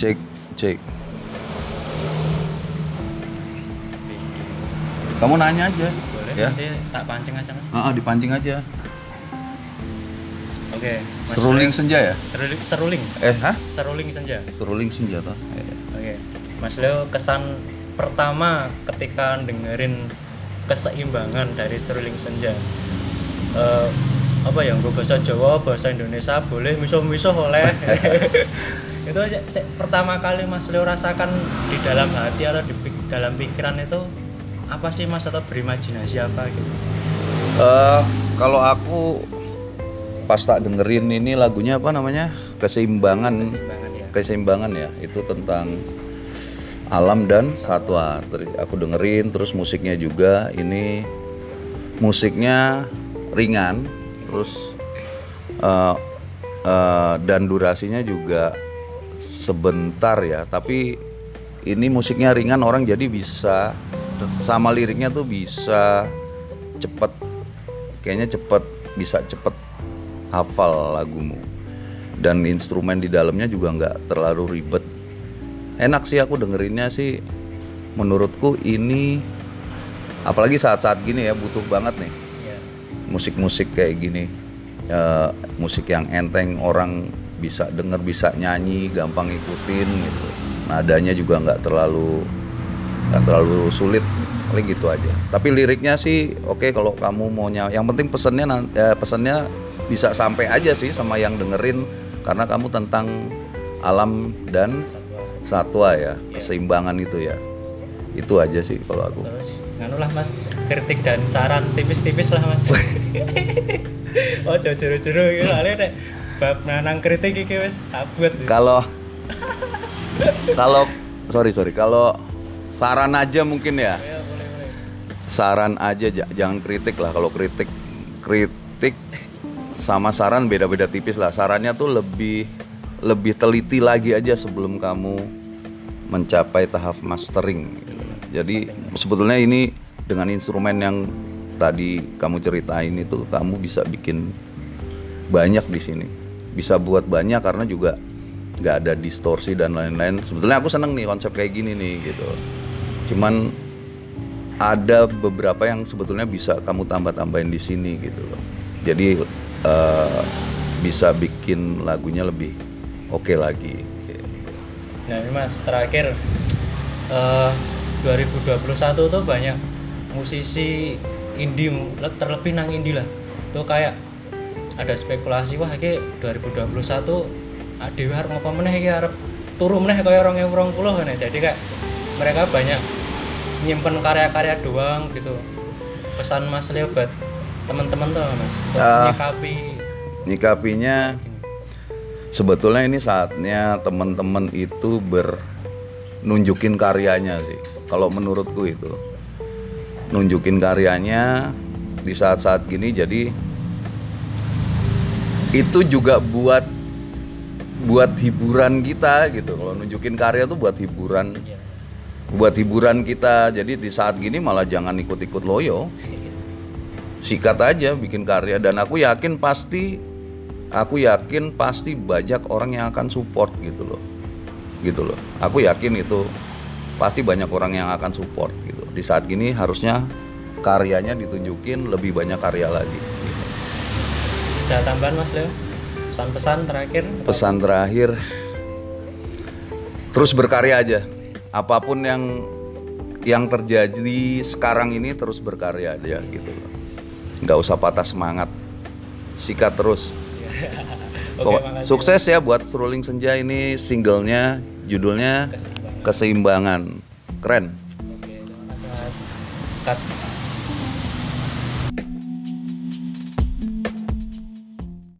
cek cek. Kamu nanya aja. Boleh ya. nanti tak pancing aja kan Ah, ah, dipancing aja. Oke Mas seruling Leo- senja ya? Seruling seruling. Eh hah? Seruling senja. Seruling senja toh. Eh, oke Mas Leo kesan pertama ketika dengerin keseimbangan dari seruling senja. Eh, apa ya gue bahasa Jawa bahasa Indonesia boleh misuh-misuh oleh itu aja se- pertama kali Mas Leo rasakan di dalam hati atau di dalam pikiran itu apa sih Mas atau berimajinasi apa gitu? Eh, kalau aku pas tak dengerin ini lagunya apa namanya? Keseimbangan. Keseimbangan ya. Keseimbangan ya itu tentang alam dan satwa aku dengerin terus musiknya juga. Ini musiknya ringan terus eh, eh, dan durasinya juga sebentar ya tapi ini musiknya ringan orang jadi bisa sama liriknya tuh bisa cepet kayaknya cepet bisa cepet hafal lagumu. Dan instrumen di dalamnya juga nggak terlalu ribet. Enak sih aku dengerinnya sih. Menurutku ini apalagi saat-saat gini ya butuh banget nih. Iya. musik-musik kayak gini Eh, musik yang enteng orang bisa denger bisa nyanyi gampang ikutin gitu. Nadanya juga nggak terlalu nggak terlalu sulit paling gitu aja. Tapi liriknya sih oke kalau kamu mau ny- yang penting pesannya nan- eh, pesannya bisa sampai aja sih sama yang dengerin karena kamu tentang alam dan satwa satwa ya keseimbangan itu ya. Itu aja sih kalau aku. Terus nganu lah mas kritik dan saran tipis-tipis lah mas. Oh jero-jero gitu soalnya nek bab nanang kritik iki wis abot kalau kalau sorry sorry. Kalau saran aja mungkin ya. Ya boleh boleh. Saran aja ja- jangan kritik lah. Kalau kritik kritik sama saran beda-beda tipis lah. Sarannya tuh lebih lebih teliti lagi aja sebelum kamu mencapai tahap mastering. Jadi sebetulnya ini dengan instrumen yang tadi kamu ceritain itu kamu bisa bikin banyak di sini bisa buat banyak karena juga nggak ada distorsi dan lain-lain sebetulnya aku seneng nih konsep kayak gini nih gitu cuman ada beberapa yang sebetulnya bisa kamu tambah-tambahin di sini gitu loh. Jadi eh, bisa bikin lagunya lebih oke lagi. gitu. nah ini mas terakhir eh 2021 tuh banyak musisi indie terlebih nang indie lah tuh kayak ada spekulasi wah ini 2021 adewe arep ngopo meneh iki arep turu meneh kaya 2020 kan ya. jadi kayak mereka banyak nyimpen karya-karya doang gitu pesan Mas Leo buat teman-teman tuh Mas buat Ah. nyikapi Nyikapinya sebetulnya ini saatnya teman-teman itu ber nunjukin karyanya sih. Kalau menurutku itu nunjukin karyanya di saat-saat gini jadi itu juga buat buat hiburan kita gitu. Kalau nunjukin karya tuh buat hiburan ya, buat hiburan kita. Jadi di saat gini malah jangan ikut-ikut loyo. Sikat aja bikin karya dan aku yakin pasti aku yakin pasti banyak orang yang akan support gitu loh. Gitu loh. Aku yakin itu pasti banyak orang yang akan support gitu. Di saat gini harusnya karyanya ditunjukin lebih banyak karya lagi. Ada tambahan Mas Leo pesan-pesan terakhir Pesan terakhir terus berkarya aja. Apa pun yang yang terjadi sekarang ini terus berkarya aja gitu loh. Nggak usah patah semangat. Sikat terus. Sukses ya buat Seruling Senja ini singlenya judulnya Keseimbangan. Keseimbangan. Keren. Oke, terima kasih Mas. Cut.